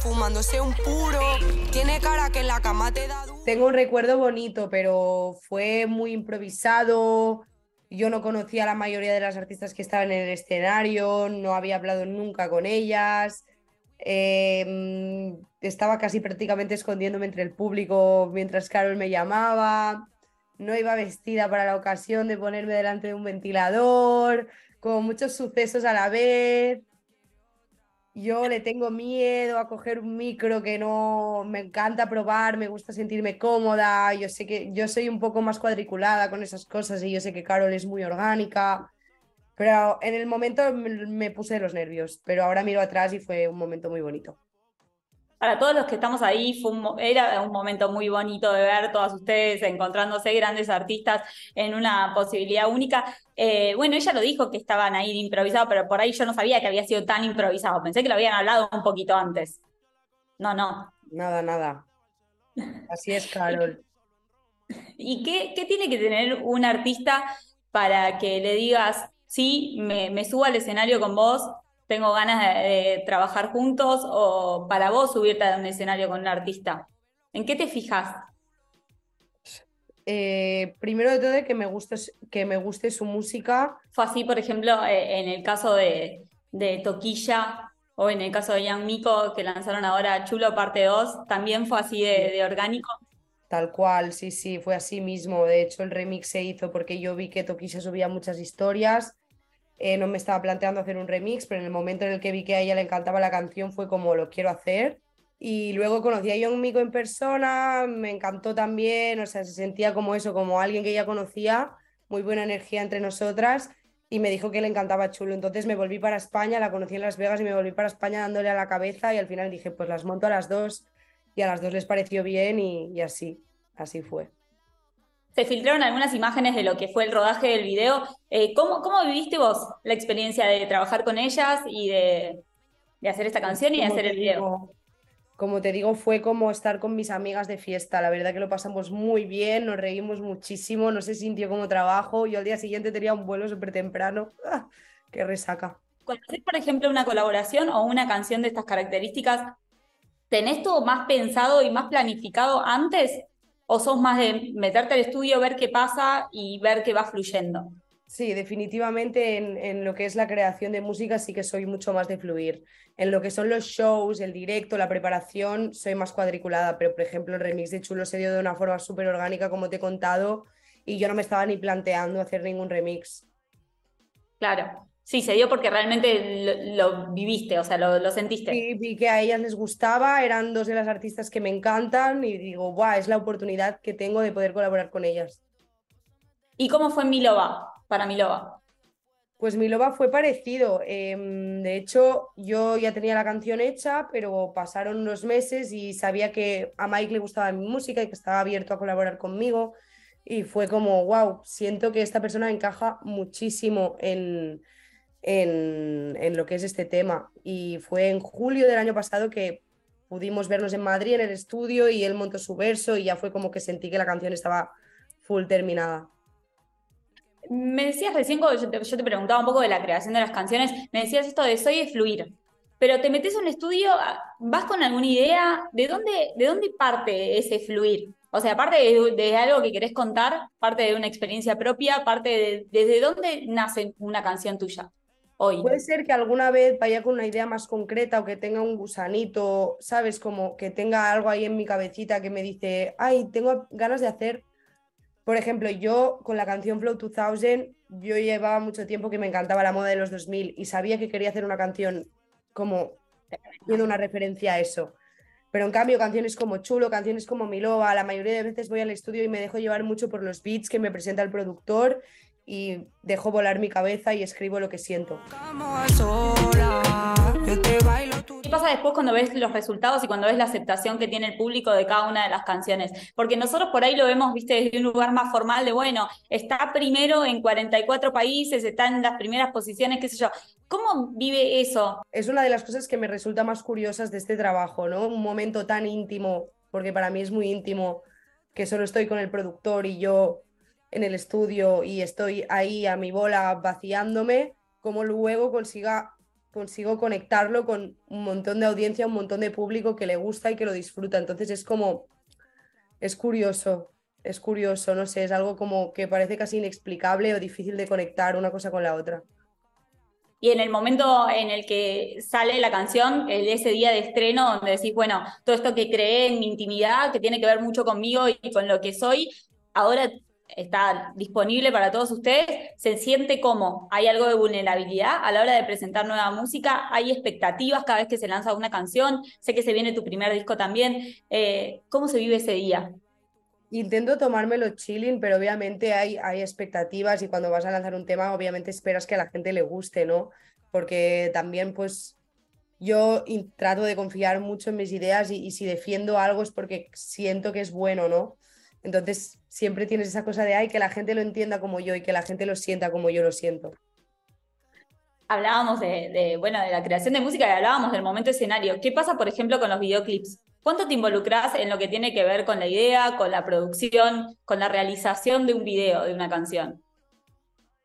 fumándose un puro. Tiene cara que en la cama te da duro. Tengo un recuerdo bonito, pero fue muy improvisado. Yo no conocía a la mayoría de las artistas que estaban en el escenario, no había hablado nunca con ellas. Eh, estaba casi prácticamente escondiéndome entre el público mientras Carol me llamaba. No iba vestida para la ocasión de ponerme delante de un ventilador, con muchos sucesos a la vez. Yo le tengo miedo a coger un micro que no me encanta probar, me gusta sentirme cómoda. Yo sé que yo soy un poco más cuadriculada con esas cosas y yo sé que Carol es muy orgánica. Pero en el momento me puse los nervios, pero ahora miro atrás y fue un momento muy bonito. Para todos los que estamos ahí, fue era un momento muy bonito de ver todas ustedes encontrándose grandes artistas en una posibilidad única. Eh, bueno, ella lo dijo que estaban ahí improvisado, pero por ahí yo no sabía que había sido tan improvisado. Pensé que lo habían hablado un poquito antes. No, no. Nada, nada. Así es, Carol. ¿Y qué, qué tiene que tener un artista para que le digas, sí, me, subo al escenario con vos, tengo ganas de, trabajar juntos o para vos subirte a un escenario con un artista? ¿En qué te fijas? Eh, primero de todo, que me, guste, que me guste su música. Fue así, por ejemplo, eh, en el caso de, Toquilla o en el caso de Young Miko, que lanzaron ahora Chulo Parte 2, también fue así de orgánico. Tal cual, sí, sí, fue así mismo. De hecho, el remix se hizo porque yo vi que Toquilla subía muchas historias. Eh, no me estaba planteando hacer un remix, pero en el momento en el que vi que a ella le encantaba la canción fue como lo quiero hacer. Y luego conocí a Young Miko en persona, me encantó también, o sea, se sentía como eso, como alguien que ella conocía, muy buena energía entre nosotras y me dijo que le encantaba Chulo. Entonces me volví para España, la conocí en Las Vegas y me volví para España dándole a la cabeza y al final dije, pues las monto a las dos y a las dos les pareció bien y, así, así fue. Se filtraron algunas imágenes de lo que fue el rodaje del video. Eh, ¿cómo, ¿cómo, viviste vos la experiencia de trabajar con ellas y de, hacer esta canción y de hacer el video? como te digo, fue como estar con mis amigas de fiesta. La verdad que lo pasamos muy bien, nos reímos muchísimo, no se sintió como trabajo. Yo al día siguiente tenía un vuelo súper temprano. ¡Ah! ¡Qué resaca! Cuando haces, por ejemplo, una colaboración o una canción de estas características, ¿tenés todo más pensado y más planificado antes? ¿O sos más de meterte al estudio, ver qué pasa y ver qué va fluyendo? Sí, definitivamente en, lo que es la creación de música sí que soy mucho más de fluir. En lo que son los shows, el directo, la preparación, soy más cuadriculada, pero por ejemplo el remix de Chulo se dio de una forma súper orgánica, como te he contado, y yo no me estaba ni planteando hacer ningún remix. Claro, Sí, se dio porque realmente lo, viviste, o sea, lo, sentiste. Sí, vi que a ellas les gustaba, eran dos de las artistas que me encantan y digo, ¡buah! Es la oportunidad que tengo de poder colaborar con ellas. ¿Y cómo fue Milova para Milova? Pues Milova fue parecido. Em, de hecho, yo ya tenía la canción hecha, pero pasaron unos meses y sabía que a Mike le gustaba mi música y que estaba abierto a colaborar conmigo. Y fue como, wow, siento que esta persona encaja muchísimo en, en, lo que es este tema. Y fue en julio del año pasado que pudimos vernos en Madrid en el estudio y él montó su verso y ya fue como que sentí que la canción estaba full terminada. Me decías recién, cuando yo te, preguntaba un poco de la creación de las canciones, me decías esto de soy de fluir, pero te metes en un estudio, vas con alguna idea, ¿de dónde, de dónde parte ese fluir? O sea, aparte de, algo que querés contar, parte de una experiencia propia, parte de desde dónde nace una canción tuya. Puede ser que alguna vez vaya con una idea más concreta o que tenga un gusanito, ¿sabes? Como que tenga algo ahí en mi cabecita que me dice, ay, tengo ganas de hacer. Por ejemplo, yo con la canción Flow 2000, yo llevaba mucho tiempo que me encantaba la moda de los 2000 y sabía que quería hacer una canción como teniendo una referencia a eso. Pero en cambio, canciones como Chulo, canciones como Milova, la mayoría de veces voy al estudio y me dejo llevar mucho por los beats que me presenta el productor y dejo volar mi cabeza y escribo lo que siento. ¿Qué pasa después cuando ves los resultados y cuando ves la aceptación que tiene el público de cada una de las canciones? Porque nosotros por ahí lo vemos, viste, desde un lugar más formal de, bueno, está primero en 44 países, está en las primeras posiciones, qué sé yo. ¿Cómo vive eso? Es una de las cosas que me resulta más curiosas de este trabajo, ¿no? Un momento tan íntimo, porque para mí es muy íntimo, que solo estoy con el productor y yo en el estudio y estoy ahí a mi bola vaciándome, como luego consiga consigo conectarlo con un montón de audiencia, un montón de público que le gusta y que lo disfruta. Entonces es como, es curioso, es curioso, no sé, es algo como que parece casi inexplicable o difícil de conectar una cosa con la otra. Y en el momento en el que sale la canción, ese día de estreno, donde decís, bueno, todo esto que creé en mi intimidad, que tiene que ver mucho conmigo y con lo que soy, ahora está disponible para todos ustedes, se siente como hay algo de vulnerabilidad a la hora de presentar nueva música, hay expectativas cada vez que se lanza una canción, sé que se viene tu primer disco también, eh, ¿cómo se vive ese día? Intento tomármelo chilling, pero obviamente hay, hay expectativas y cuando vas a lanzar un tema, obviamente esperas que a la gente le guste, ¿no? Porque también, pues, yo trato de confiar mucho en mis ideas y, y si defiendo algo es porque siento que es bueno, ¿no? Entonces, siempre tienes esa cosa de, ay, que la gente lo entienda como yo y que la gente lo sienta como yo lo siento. Hablábamos de, bueno, de la creación de música y hablábamos del momento escenario. ¿Qué pasa, por ejemplo, con los videoclips? ¿Cuánto te involucras en lo que tiene que ver con la idea, con la producción, con la realización de un video, de una canción?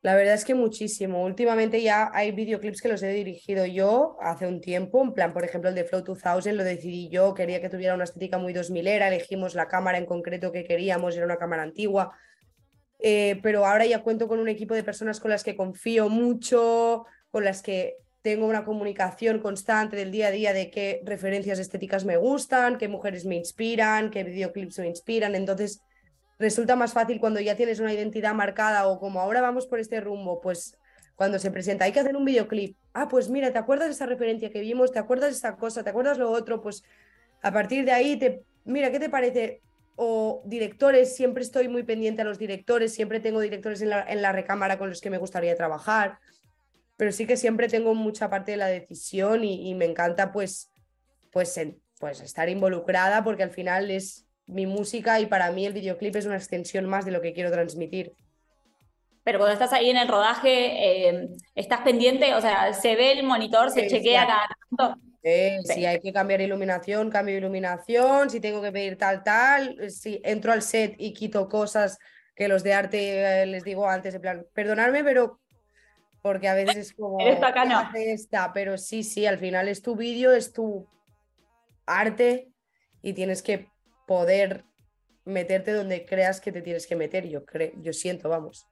La verdad es que muchísimo. Últimamente ya hay videoclips que los he dirigido yo hace un tiempo, en plan, por ejemplo, el de Flow 2000 lo decidí yo, quería que tuviera una estética muy 2000 era, elegimos la cámara en concreto que queríamos, era una cámara antigua. Eh, pero ahora ya cuento con un equipo de personas con las que confío mucho, con las que tengo una comunicación constante del día a día de qué referencias estéticas me gustan, qué mujeres me inspiran, qué videoclips me inspiran. Entonces, resulta más fácil cuando ya tienes una identidad marcada o como ahora vamos por este rumbo, pues cuando se presenta, hay que hacer un videoclip. Ah, pues mira, ¿te acuerdas de esa referencia que vimos? ¿Te acuerdas de esta cosa? ¿Te acuerdas lo otro? Pues a partir de ahí, te, mira, ¿qué te parece? O directores, siempre estoy muy pendiente a los directores, siempre tengo directores en la, en la recámara con los que me gustaría trabajar, pero sí que siempre tengo mucha parte de la decisión y, y me encanta pues, pues, pues estar involucrada porque al final es mi música y para mí el videoclip es una extensión más de lo que quiero transmitir. Pero cuando estás ahí en el rodaje, eh, ¿estás pendiente? O sea, ¿se ve el monitor, se chequea cada tanto? Si hay que cambiar iluminación, cambio iluminación, si tengo que pedir tal, tal, si entro al set y quito cosas que los de arte eh, les digo antes, en plan, perdonadme, pero porque a veces es como... Acá no. Esta, pero sí, sí, al final es tu vídeo, es tu arte y tienes que poder meterte donde creas que te tienes que meter, yo creo, yo siento, vamos.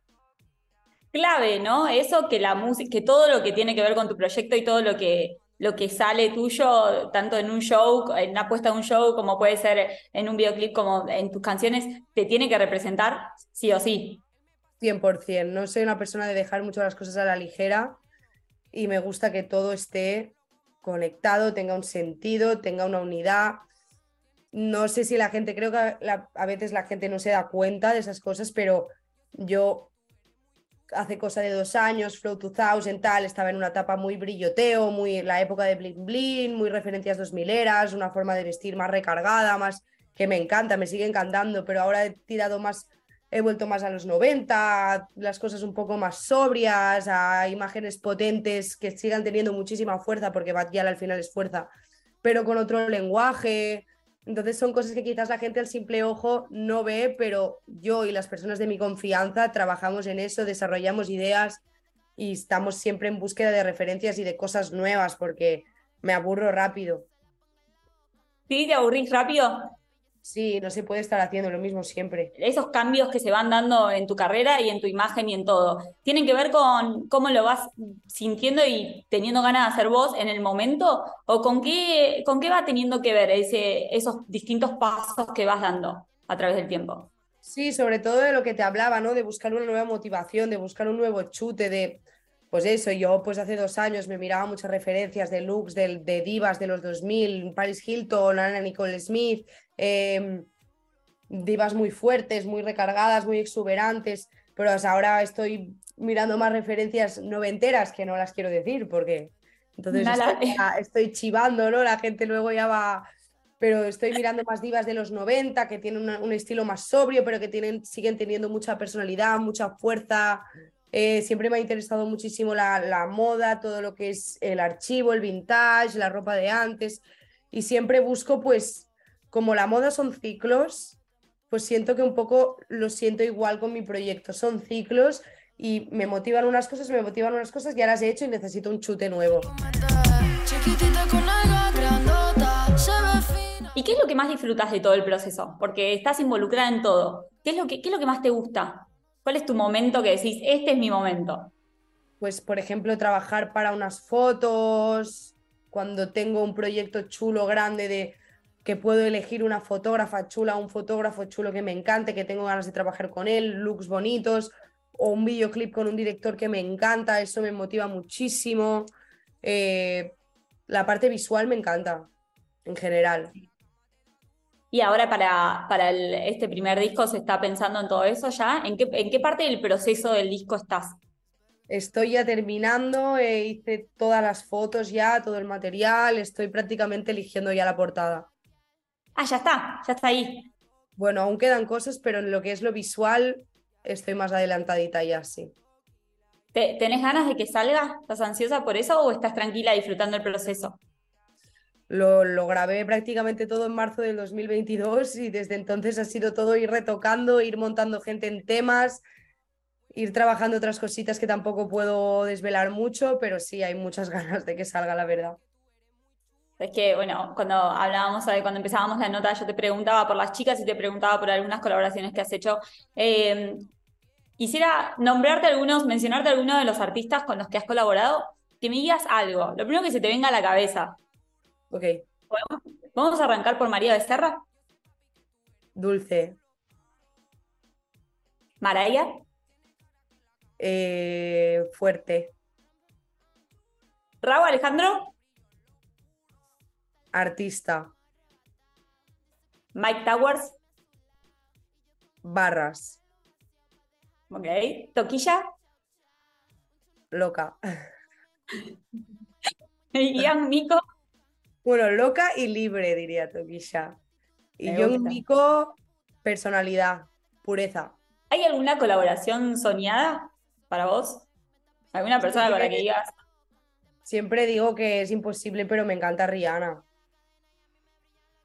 Clave, ¿no? Eso que la música, que todo lo que tiene que ver con tu proyecto y todo lo que lo que sale tuyo, tanto en un show, en una puesta de un show, como puede ser en un videoclip, como en tus canciones, te tiene que representar sí o sí. 100%, no soy una persona de dejar mucho las cosas a la ligera y me gusta que todo esté conectado, tenga un sentido, tenga una unidad no sé si la gente, creo que a, veces la gente no se da cuenta de esas cosas, pero yo hace cosa de dos años, Flow 2000, tal, estaba en una etapa muy brilloteo, muy la época de Bling Bling, muy referencias 2000 eras, una forma de vestir más recargada, más que me encanta, me sigue encantando, pero ahora he tirado más, he vuelto más a los 90, las cosas un poco más sobrias, a imágenes potentes que sigan teniendo muchísima fuerza, porque Batgirl al final es fuerza, pero con otro lenguaje, entonces son cosas que quizás la gente al simple ojo no ve, pero yo y las personas de mi confianza trabajamos en eso, desarrollamos ideas y estamos siempre en búsqueda de referencias y de cosas nuevas porque me aburro rápido. ¿Sí? ¿Te aburrís rápido? Sí, no se puede estar haciendo lo mismo siempre. Esos cambios que se van dando en tu carrera y en tu imagen y en todo, ¿tienen que ver con cómo lo vas sintiendo y teniendo ganas de hacer vos en el momento? ¿O con qué, con qué va teniendo que ver ese, esos distintos pasos que vas dando a través del tiempo? Sí, sobre todo de lo que te hablaba, ¿no? De buscar una nueva motivación, de buscar un nuevo chute, de, pues eso, yo pues hace dos años me miraba muchas referencias de looks de, de divas de los 2000, Paris Hilton, Anna Nicole Smith, Em, divas muy fuertes, muy recargadas, muy exuberantes, pero ahora estoy mirando más referencias noventeras que no las quiero decir porque entonces estoy, chivando, ¿no? La gente luego ya va, pero estoy mirando más divas de los 90 que tienen un estilo más sobrio, pero que tienen, siguen teniendo mucha personalidad, mucha fuerza. Eh, siempre me ha interesado muchísimo la, la moda, todo lo que es el archivo, el vintage, la ropa de antes y siempre busco pues como la moda son ciclos, pues siento que un poco lo siento igual con mi proyecto. Son ciclos y me motivan unas cosas, me motivan unas cosas, ya las he hecho y necesito un chute nuevo. ¿Y qué es lo que más disfrutas de todo el proceso? Porque estás involucrada en todo. ¿Qué es lo que, qué es lo que más te gusta? ¿Cuál es tu momento que decís, este es mi momento? Pues, por ejemplo, trabajar para unas fotos, cuando tengo un proyecto chulo, grande, de que puedo elegir una fotógrafa chula, un fotógrafo chulo que me encante, que tengo ganas de trabajar con él, looks bonitos, o un videoclip con un director que me encanta, eso me motiva muchísimo. Eh, la parte visual me encanta, en general. Y ahora para, para este primer disco se está pensando en todo eso ya. ¿En qué, ¿En qué parte del proceso del disco estás? Estoy ya terminando, eh, hice todas las fotos ya, todo el material, estoy prácticamente eligiendo ya la portada. Ah, ya está, ya está ahí. Bueno, aún quedan cosas, pero en lo que es lo visual estoy más adelantadita ya, sí. ¿Tenés ganas de que salga? ¿Estás ansiosa por eso o estás tranquila disfrutando el proceso? Lo, lo, grabé prácticamente todo en marzo del 2022 y desde entonces ha sido todo ir retocando, ir montando gente en temas, ir trabajando otras cositas que tampoco puedo desvelar mucho, pero sí hay muchas ganas de que salga la verdad. Es que, bueno, cuando hablábamos, cuando empezábamos la nota, yo te preguntaba por las chicas y te preguntaba por algunas colaboraciones que has hecho. Eh, quisiera nombrarte algunos, mencionarte algunos de los artistas con los que has colaborado, que me digas algo, lo primero que se te venga a la cabeza. Ok. ¿Vamos a arrancar por María Becerra? Dulce. Maraya. Eh, fuerte. Raúl Alejandro. Artista. Mike Towers. Barras. Ok. Toquilla. Loca. Ian Mico. Bueno, loca y libre, diría Toquilla. Y yo Mico, personalidad, pureza. ¿Hay alguna colaboración soñada? para vos? ¿Alguna persona la que digas? Siempre digo que es imposible, pero me encanta Rihanna.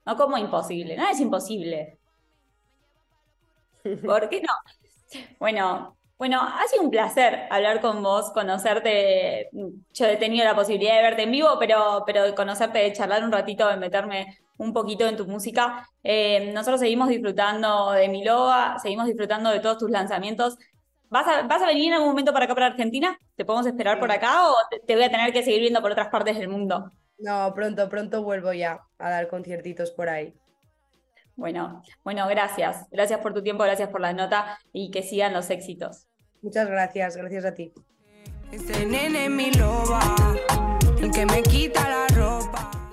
No como imposible, nada es imposible. ¿Por qué no? Bueno, bueno, ha sido un placer hablar con vos, conocerte. Yo he tenido la posibilidad de verte en vivo, pero, pero de conocerte, de charlar un ratito, de meterme un poquito en tu música. Eh, nosotros seguimos disfrutando de Miloa, seguimos disfrutando de todos tus lanzamientos. ¿Vas a, venir en algún momento para acá, para Argentina? ¿Te podemos esperar por acá o te, voy a tener que seguir viendo por otras partes del mundo? No, pronto, pronto vuelvo ya a dar conciertitos por ahí. Bueno, bueno, gracias. Gracias por tu tiempo, gracias por la nota y que sigan los éxitos. Muchas gracias, gracias a ti. Este nene mi loba, el que me quita la ropa.